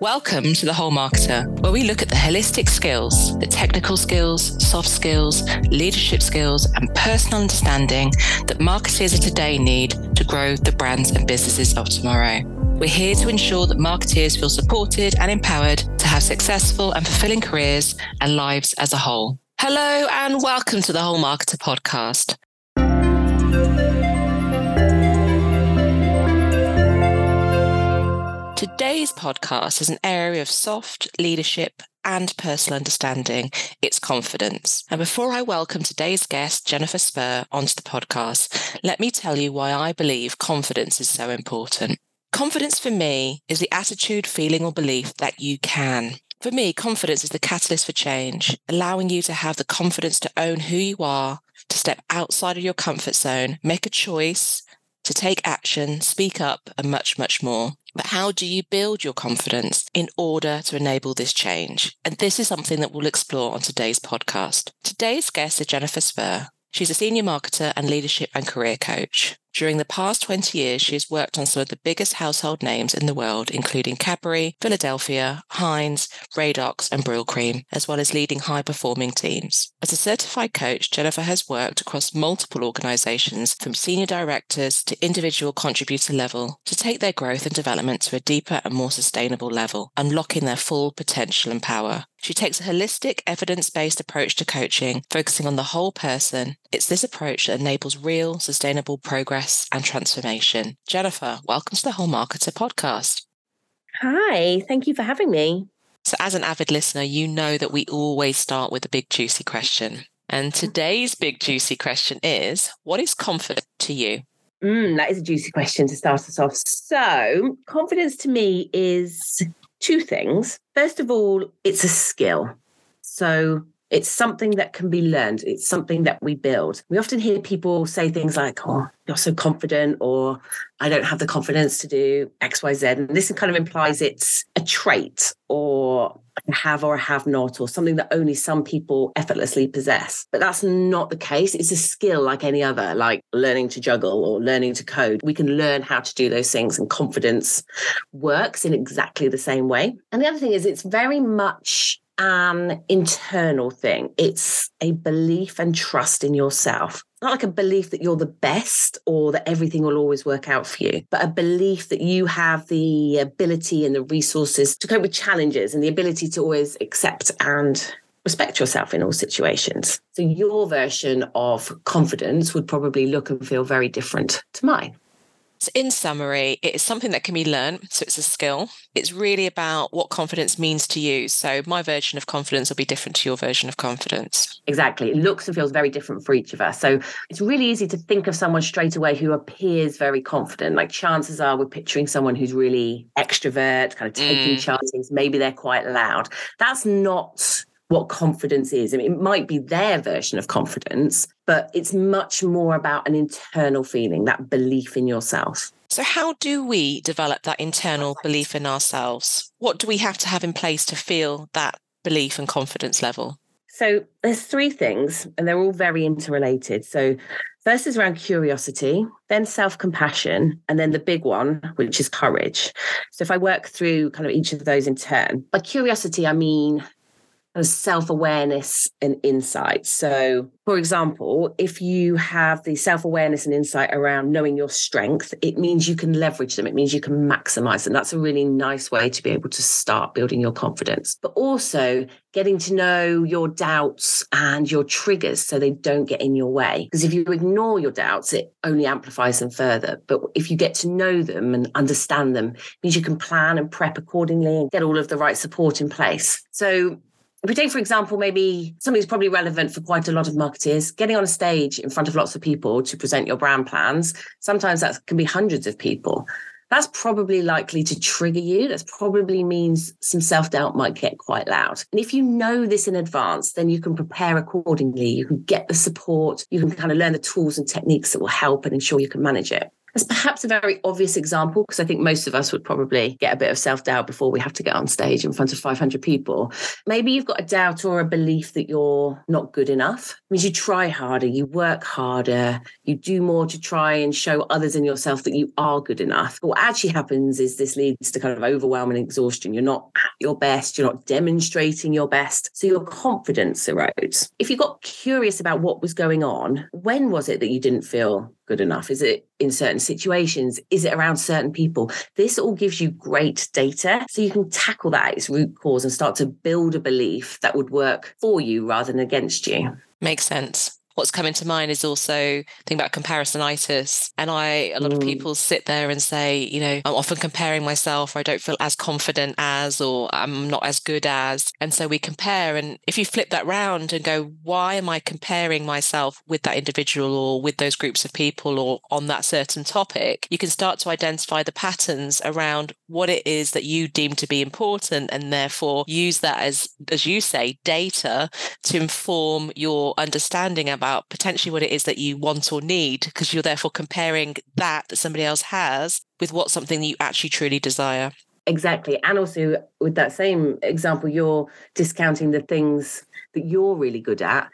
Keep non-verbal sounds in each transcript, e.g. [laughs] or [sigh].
Welcome to The Whole Marketer, where we look at the holistic skills, the technical skills, soft skills, leadership skills, and personal understanding that marketers of today need to grow the brands and businesses of tomorrow. We're here to ensure that marketeers feel supported and empowered to have successful and fulfilling careers and lives as a whole. Hello, and welcome to the Whole Marketer podcast. Today's podcast is an area of soft leadership and personal understanding, it's confidence. And before I welcome today's guest, Jennifer Spurr, onto the podcast, let me tell you why I believe confidence is so important. Confidence for me is the attitude, feeling, or belief that you can. For me, confidence is the catalyst for change, allowing you to have the confidence to own who you are, to step outside of your comfort zone, make a choice, to take action, speak up, and much, much more. But how do you build your confidence in order to enable this change? And this is something that we'll explore on today's podcast. Today's guest is Jennifer Spurr. She's a senior marketer and leadership and career coach. During the past 20 years, she has worked on some of the biggest household names in the world, including Cadbury, Philadelphia, Heinz, Radox, and Brylcreem, as well as leading high performing teams. As a certified coach, Jennifer has worked across multiple organizations from senior directors to individual contributor level to take their growth and development to a deeper and more sustainable level, unlocking their full potential and power. She takes a holistic, evidence based approach to coaching, focusing on the whole person. It's this approach that enables real, sustainable progress and transformation. Jennifer, welcome to the Whole Marketer podcast. Hi, thank you for having me. So, as an avid listener, you know that we always start with a big, juicy question. And today's big, juicy question is What is confidence to you? Mm, that is a juicy question to start us off. So, confidence to me is two things. First of all, it's a skill. So it's something that can be learned. It's something that we build. We often hear people say things like, oh, you're so confident, or I don't have the confidence to do X, Y, Z. And this kind of implies it's a trait or have or have not, or something that only some people effortlessly possess. But that's not the case. It's a skill like any other, like learning to juggle or learning to code. We can learn how to do those things, and confidence works in exactly the same way. And the other thing is, it's very much an internal thing. It's a belief and trust in yourself. Not like a belief that you're the best or that everything will always work out for you, but a belief that you have the ability and the resources to cope with challenges and the ability to always accept and respect yourself in all situations. So your version of confidence would probably look and feel very different to mine. So, in summary, it is something that can be learned. So, it's a skill. It's really about what confidence means to you. So, my version of confidence will be different to your version of confidence. Exactly. It looks and feels very different for each of us. So, it's really easy to think of someone straight away who appears very confident. Like, chances are we're picturing someone who's really extrovert, kind of taking mm. chances. Maybe they're quite loud. That's not what confidence is. I mean, it might be their version of confidence, but it's much more about an internal feeling, that belief in yourself. So, how do we develop that internal belief in ourselves? What do we have to have in place to feel that belief and confidence level? So, there's three things, and they're all very interrelated. So, first is around curiosity, then self compassion, and then the big one, which is courage. So, if I work through kind of each of those in turn, by curiosity, I mean of self awareness and insight. So, for example, if you have the self awareness and insight around knowing your strength, it means you can leverage them. It means you can maximize them. That's a really nice way to be able to start building your confidence. But also getting to know your doubts and your triggers so they don't get in your way. Because if you ignore your doubts, it only amplifies them further. But if you get to know them and understand them, means you can plan and prep accordingly and get all of the right support in place. So if we take, for example, maybe something that's probably relevant for quite a lot of marketers, getting on a stage in front of lots of people to present your brand plans, sometimes that can be hundreds of people. That's probably likely to trigger you. That probably means some self doubt might get quite loud. And if you know this in advance, then you can prepare accordingly. You can get the support. You can kind of learn the tools and techniques that will help and ensure you can manage it. That's perhaps a very obvious example because I think most of us would probably get a bit of self doubt before we have to get on stage in front of 500 people. Maybe you've got a doubt or a belief that you're not good enough. It means you try harder, you work harder, you do more to try and show others and yourself that you are good enough. But what actually happens is this leads to kind of overwhelming exhaustion. You're not at your best, you're not demonstrating your best. So your confidence erodes. If you got curious about what was going on, when was it that you didn't feel good enough? Is it in certain situations? Is it around certain people? This all gives you great data. So you can tackle that at its root cause and start to build a belief that would work for you rather than against you. Makes sense what's coming to mind is also think about comparisonitis. And I, a lot mm. of people sit there and say, you know, I'm often comparing myself, or I don't feel as confident as, or I'm not as good as. And so we compare. And if you flip that round and go, why am I comparing myself with that individual or with those groups of people or on that certain topic, you can start to identify the patterns around what it is that you deem to be important and therefore use that as, as you say, data to inform your understanding about about potentially what it is that you want or need, because you're therefore comparing that that somebody else has with what something that you actually truly desire. Exactly. And also, with that same example, you're discounting the things that you're really good at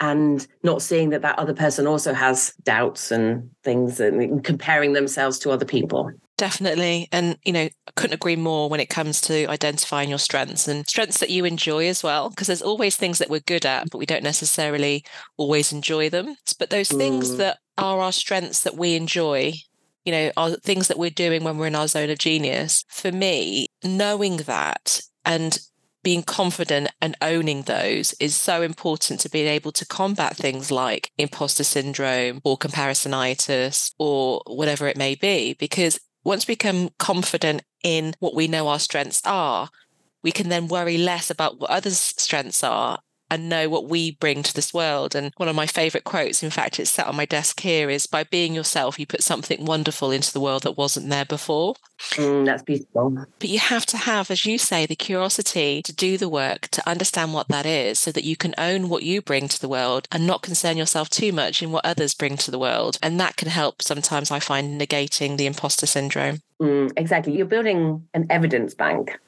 and not seeing that that other person also has doubts and things and comparing themselves to other people. Definitely. And, you know, I couldn't agree more when it comes to identifying your strengths and strengths that you enjoy as well, because there's always things that we're good at, but we don't necessarily always enjoy them. But those mm. things that are our strengths that we enjoy, you know, are things that we're doing when we're in our zone of genius. For me, knowing that and being confident and owning those is so important to being able to combat things like imposter syndrome or comparisonitis or whatever it may be because once we become confident in what we know our strengths are, we can then worry less about what others' strengths are and know what we bring to this world. And one of my favorite quotes, in fact, it's set on my desk here, is by being yourself, you put something wonderful into the world that wasn't there before. Mm, that's beautiful. But you have to have, as you say, the curiosity to do the work, to understand what that is, so that you can own what you bring to the world and not concern yourself too much in what others bring to the world. And that can help sometimes, I find, negating the imposter syndrome. Mm, exactly. You're building an evidence bank,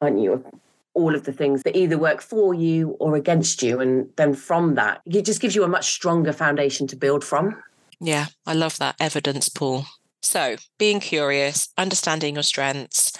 aren't you? All of the things that either work for you or against you. And then from that, it just gives you a much stronger foundation to build from. Yeah, I love that evidence pool. So, being curious, understanding your strengths,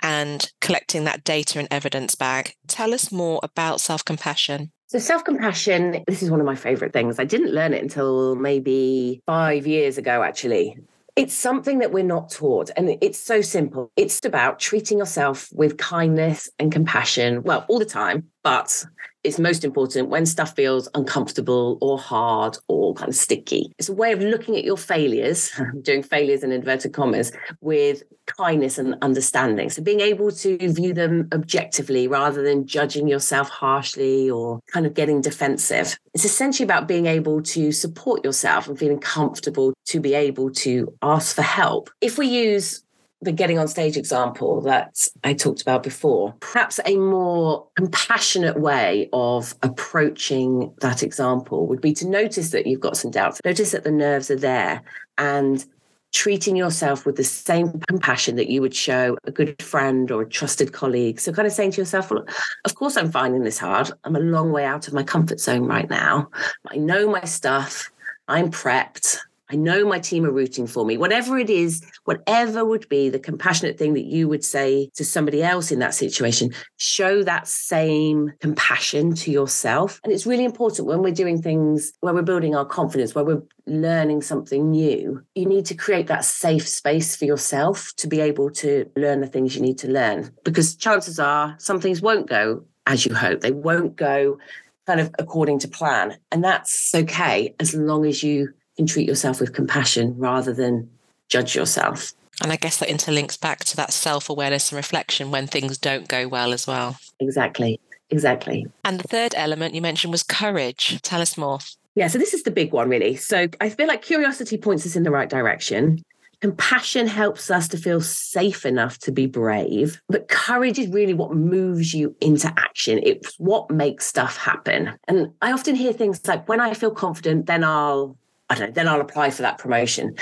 and collecting that data and evidence bag. Tell us more about self compassion. So, self compassion, this is one of my favorite things. I didn't learn it until maybe five years ago, actually. It's something that we're not taught. And it's so simple. It's about treating yourself with kindness and compassion, well, all the time, but it's most important when stuff feels uncomfortable or hard or kind of sticky. It's a way of looking at your failures, [laughs] doing failures in inverted commas, with kindness and understanding. So being able to view them objectively rather than judging yourself harshly or kind of getting defensive. It's essentially about being able to support yourself and feeling comfortable to be able to ask for help. If we use the getting on stage example that I talked about before, perhaps a more compassionate way of approaching that example would be to notice that you've got some doubts, notice that the nerves are there, and treating yourself with the same compassion that you would show a good friend or a trusted colleague. So, kind of saying to yourself, well, of course, I'm finding this hard. I'm a long way out of my comfort zone right now. I know my stuff. I'm prepped. I know my team are rooting for me. Whatever it is, whatever would be the compassionate thing that you would say to somebody else in that situation, show that same compassion to yourself. And it's really important when we're doing things where we're building our confidence, where we're learning something new, you need to create that safe space for yourself to be able to learn the things you need to learn. Because chances are some things won't go as you hope, they won't go kind of according to plan. And that's okay as long as you can treat yourself with compassion rather than judge yourself. And I guess that interlinks back to that self awareness and reflection when things don't go well as well. Exactly. Exactly. And the third element you mentioned was courage. Tell us more. Yeah, so this is the big one, really. So I feel like curiosity points us in the right direction. Compassion helps us to feel safe enough to be brave, but courage is really what moves you into action. It's what makes stuff happen. And I often hear things like, when I feel confident, then I'll I don't know, then I'll apply for that promotion.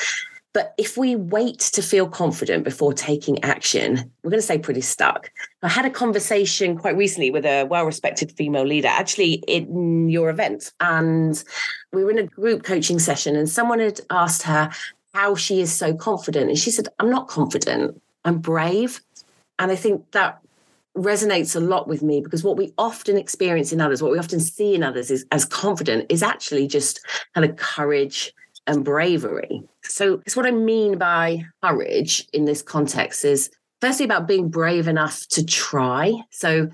But if we wait to feel confident before taking action, we're going to stay pretty stuck. I had a conversation quite recently with a well respected female leader, actually in your event. And we were in a group coaching session, and someone had asked her how she is so confident. And she said, I'm not confident, I'm brave. And I think that resonates a lot with me because what we often experience in others, what we often see in others is as confident is actually just kind of courage and bravery. So it's what I mean by courage in this context is firstly about being brave enough to try. So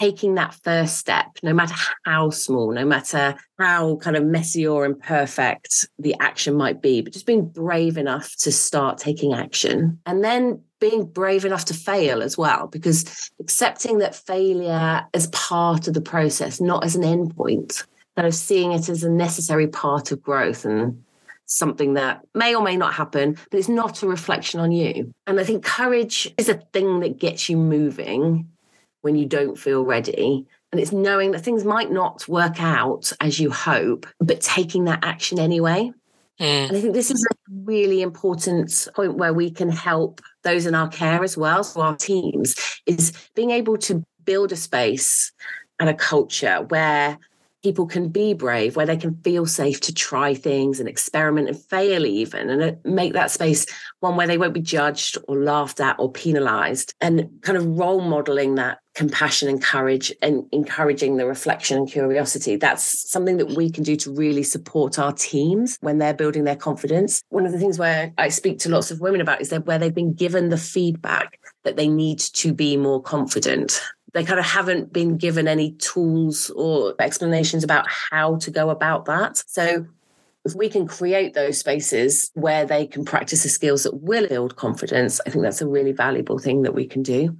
taking that first step, no matter how small, no matter how kind of messy or imperfect the action might be, but just being brave enough to start taking action. And then being brave enough to fail as well, because accepting that failure as part of the process, not as an endpoint, kind of seeing it as a necessary part of growth and something that may or may not happen, but it's not a reflection on you. And I think courage is a thing that gets you moving when you don't feel ready. And it's knowing that things might not work out as you hope, but taking that action anyway. Mm. And I think this is a really important point where we can help those in our care as well, so our teams, is being able to build a space and a culture where people can be brave, where they can feel safe to try things and experiment and fail, even, and make that space one where they won't be judged or laughed at or penalized, and kind of role modeling that compassion and courage and encouraging the reflection and curiosity. That's something that we can do to really support our teams when they're building their confidence. One of the things where I speak to lots of women about is that where they've been given the feedback that they need to be more confident they kind of haven't been given any tools or explanations about how to go about that. So if we can create those spaces where they can practice the skills that will build confidence, I think that's a really valuable thing that we can do.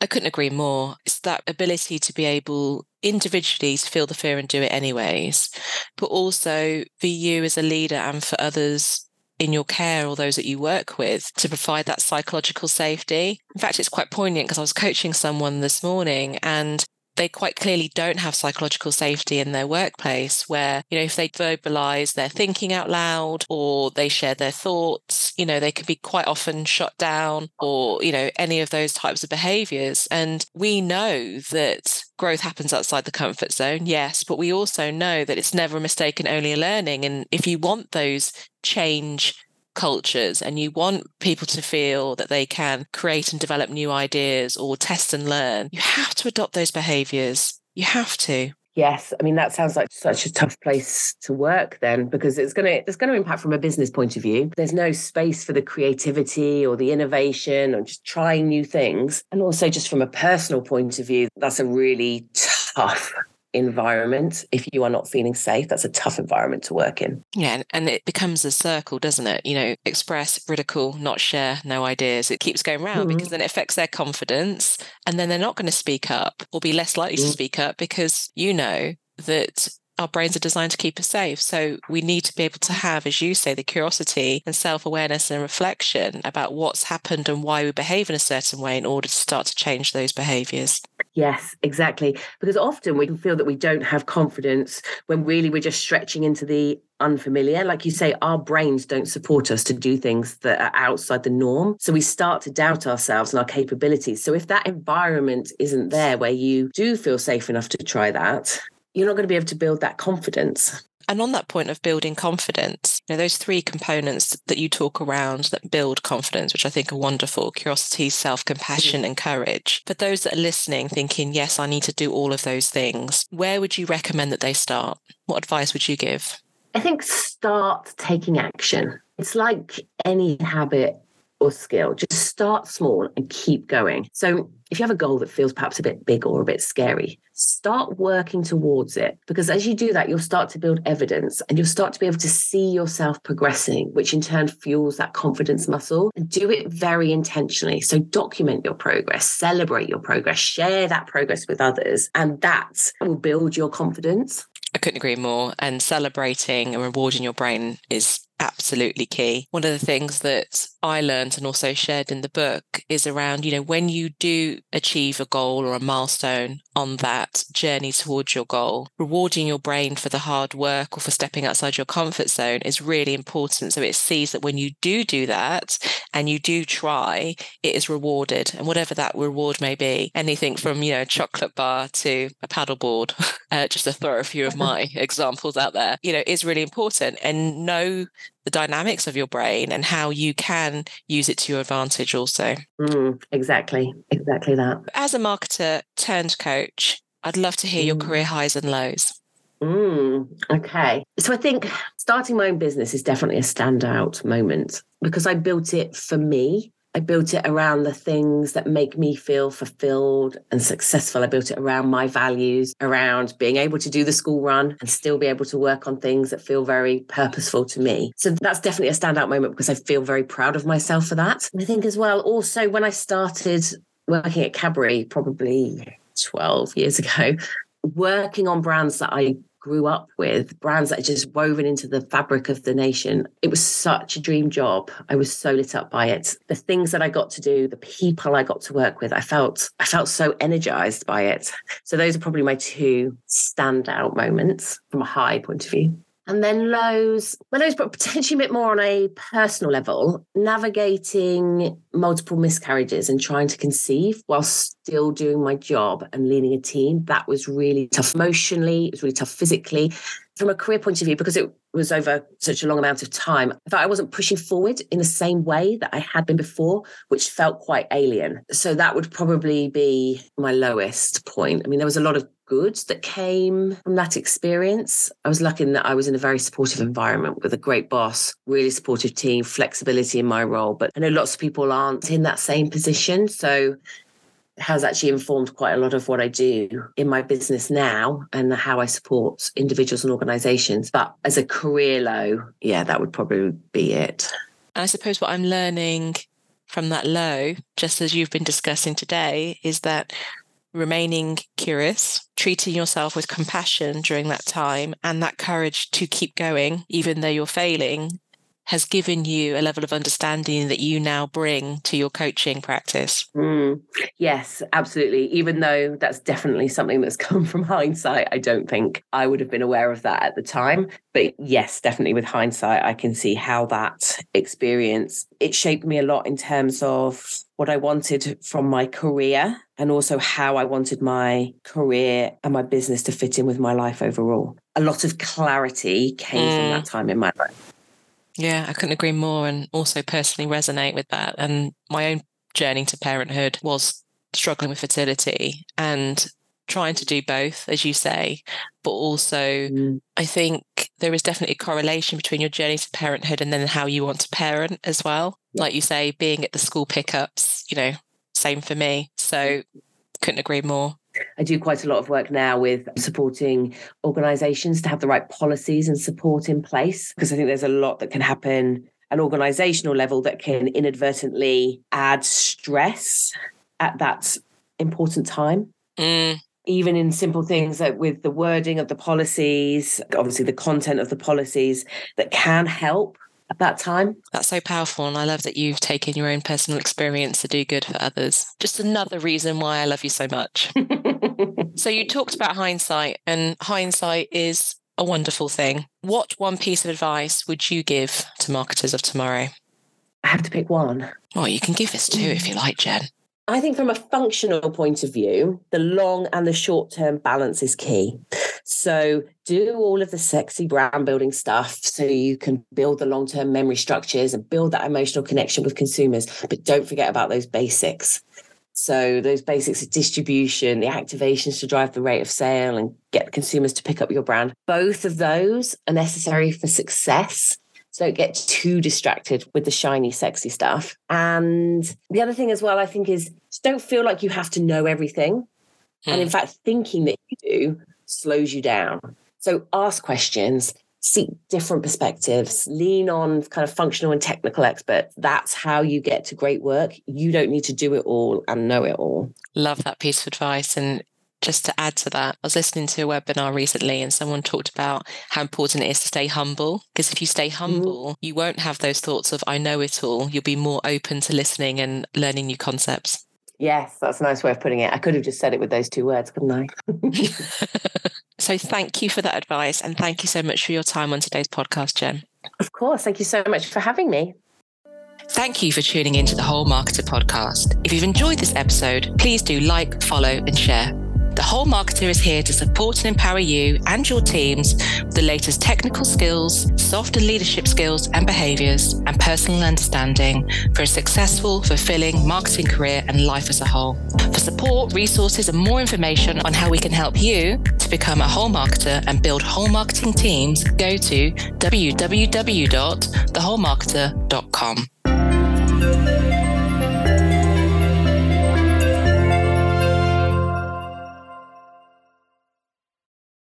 I couldn't agree more. It's that ability to be able individually to feel the fear and do it anyways, but also for you as a leader and for others in your care or those that you work with to provide that psychological safety. In fact, it's quite poignant because I was coaching someone this morning and they quite clearly don't have psychological safety in their workplace where, you know, if they verbalize their thinking out loud or they share their thoughts, you know, they can be quite often shut down or, you know, any of those types of behaviors. And we know that growth happens outside the comfort zone, yes, but we also know that it's never a mistake and only a learning. And if you want those change cultures and you want people to feel that they can create and develop new ideas or test and learn, you have to adopt those behaviors. You have to. Yes, I mean that sounds like such a tough place to work then because it's going to it's going to impact from a business point of view. There's no space for the creativity or the innovation or just trying new things. And also just from a personal point of view, that's a really tough environment if you are not feeling safe that's a tough environment to work in yeah and it becomes a circle doesn't it you know express ridicule not share no ideas it keeps going round mm-hmm. because then it affects their confidence and then they're not going to speak up or be less likely mm-hmm. to speak up because you know that our brains are designed to keep us safe. So we need to be able to have, as you say, the curiosity and self awareness and reflection about what's happened and why we behave in a certain way in order to start to change those behaviors. Yes, exactly. Because often we can feel that we don't have confidence when really we're just stretching into the unfamiliar. Like you say, our brains don't support us to do things that are outside the norm. So we start to doubt ourselves and our capabilities. So if that environment isn't there where you do feel safe enough to try that, you're not going to be able to build that confidence. And on that point of building confidence, you know, those three components that you talk around that build confidence, which I think are wonderful curiosity, self compassion, mm. and courage. For those that are listening, thinking, yes, I need to do all of those things, where would you recommend that they start? What advice would you give? I think start taking action. It's like any habit or skill. Just start small and keep going. So, if you have a goal that feels perhaps a bit big or a bit scary, start working towards it. Because as you do that, you'll start to build evidence and you'll start to be able to see yourself progressing, which in turn fuels that confidence muscle. And do it very intentionally. So, document your progress, celebrate your progress, share that progress with others, and that will build your confidence. I couldn't agree more. And celebrating and rewarding your brain is absolutely key. One of the things that I learned and also shared in the book is around, you know, when you do achieve a goal or a milestone on that journey towards your goal, rewarding your brain for the hard work or for stepping outside your comfort zone is really important. So it sees that when you do do that and you do try, it is rewarded. And whatever that reward may be, anything from, you know, a chocolate bar to a paddleboard, [laughs] uh, just to throw a few of my [laughs] examples out there, you know, is really important. And know the dynamics of your brain and how you can use it to your advantage also. Mm, exactly, exactly that. As a marketer turned coach, I'd love to hear mm. your career highs and lows. Mm, okay. So I think starting my own business is definitely a standout moment because I built it for me I built it around the things that make me feel fulfilled and successful. I built it around my values, around being able to do the school run and still be able to work on things that feel very purposeful to me. So that's definitely a standout moment because I feel very proud of myself for that. I think as well, also when I started working at Cadbury, probably 12 years ago, working on brands that I grew up with, brands that are just woven into the fabric of the nation. It was such a dream job. I was so lit up by it. The things that I got to do, the people I got to work with, I felt I felt so energized by it. So those are probably my two standout moments from a high point of view. And then lows, well, lows, but [laughs] potentially a bit more on a personal level, navigating multiple miscarriages and trying to conceive while still doing my job and leading a team. That was really tough emotionally, it was really tough physically. From a career point of view, because it was over such a long amount of time, I felt I wasn't pushing forward in the same way that I had been before, which felt quite alien. So that would probably be my lowest point. I mean, there was a lot of good that came from that experience. I was lucky in that I was in a very supportive environment with a great boss, really supportive team, flexibility in my role. But I know lots of people aren't in that same position. So has actually informed quite a lot of what I do in my business now and how I support individuals and organizations. But as a career low, yeah, that would probably be it. I suppose what I'm learning from that low, just as you've been discussing today, is that remaining curious, treating yourself with compassion during that time, and that courage to keep going, even though you're failing, has given you a level of understanding that you now bring to your coaching practice. Mm, yes, absolutely. Even though that's definitely something that's [laughs] come from hindsight, I don't think I would have been aware of that at the time. But yes, definitely with hindsight, I can see how that experience it shaped me a lot in terms of what I wanted from my career and also how I wanted my career and my business to fit in with my life overall. A lot of clarity came mm. from that time in my life. Yeah, I couldn't agree more and also personally resonate with that. And my own journey to parenthood was struggling with fertility and trying to do both, as you say, but also mm. I think there is definitely a correlation between your journey to parenthood and then how you want to parent as well. Yeah. Like you say, being at the school pickups, you know, same for me. So couldn't agree more. I do quite a lot of work now with supporting organizations to have the right policies and support in place because I think there's a lot that can happen an organizational level that can inadvertently add stress at that important time. Mm. Even in simple things like with the wording of the policies, obviously the content of the policies that can help at that time. That's so powerful. And I love that you've taken your own personal experience to do good for others. Just another reason why I love you so much. [laughs] so, you talked about hindsight, and hindsight is a wonderful thing. What one piece of advice would you give to marketers of tomorrow? I have to pick one. Well, you can give us two if you like, Jen. I think from a functional point of view, the long and the short term balance is key. So do all of the sexy brand building stuff so you can build the long term memory structures and build that emotional connection with consumers. But don't forget about those basics. So those basics of distribution, the activations to drive the rate of sale and get consumers to pick up your brand. Both of those are necessary for success. Don't get too distracted with the shiny, sexy stuff. And the other thing as well, I think, is don't feel like you have to know everything. Hmm. And in hmm. fact, thinking that you do slows you down. So ask questions, seek different perspectives, lean on kind of functional and technical experts. That's how you get to great work. You don't need to do it all and know it all. Love that piece of advice. And just to add to that, I was listening to a webinar recently and someone talked about how important it is to stay humble. Because if you stay humble, mm. you won't have those thoughts of, I know it all. You'll be more open to listening and learning new concepts. Yes, that's a nice way of putting it. I could have just said it with those two words, couldn't I? [laughs] so thank you for that advice. And thank you so much for your time on today's podcast, Jen. Of course. Thank you so much for having me. Thank you for tuning into the Whole Marketer podcast. If you've enjoyed this episode, please do like, follow, and share. The Whole Marketer is here to support and empower you and your teams with the latest technical skills, soft and leadership skills and behaviors, and personal understanding for a successful, fulfilling marketing career and life as a whole. For support, resources, and more information on how we can help you to become a whole marketer and build whole marketing teams, go to www.thewholemarketer.com.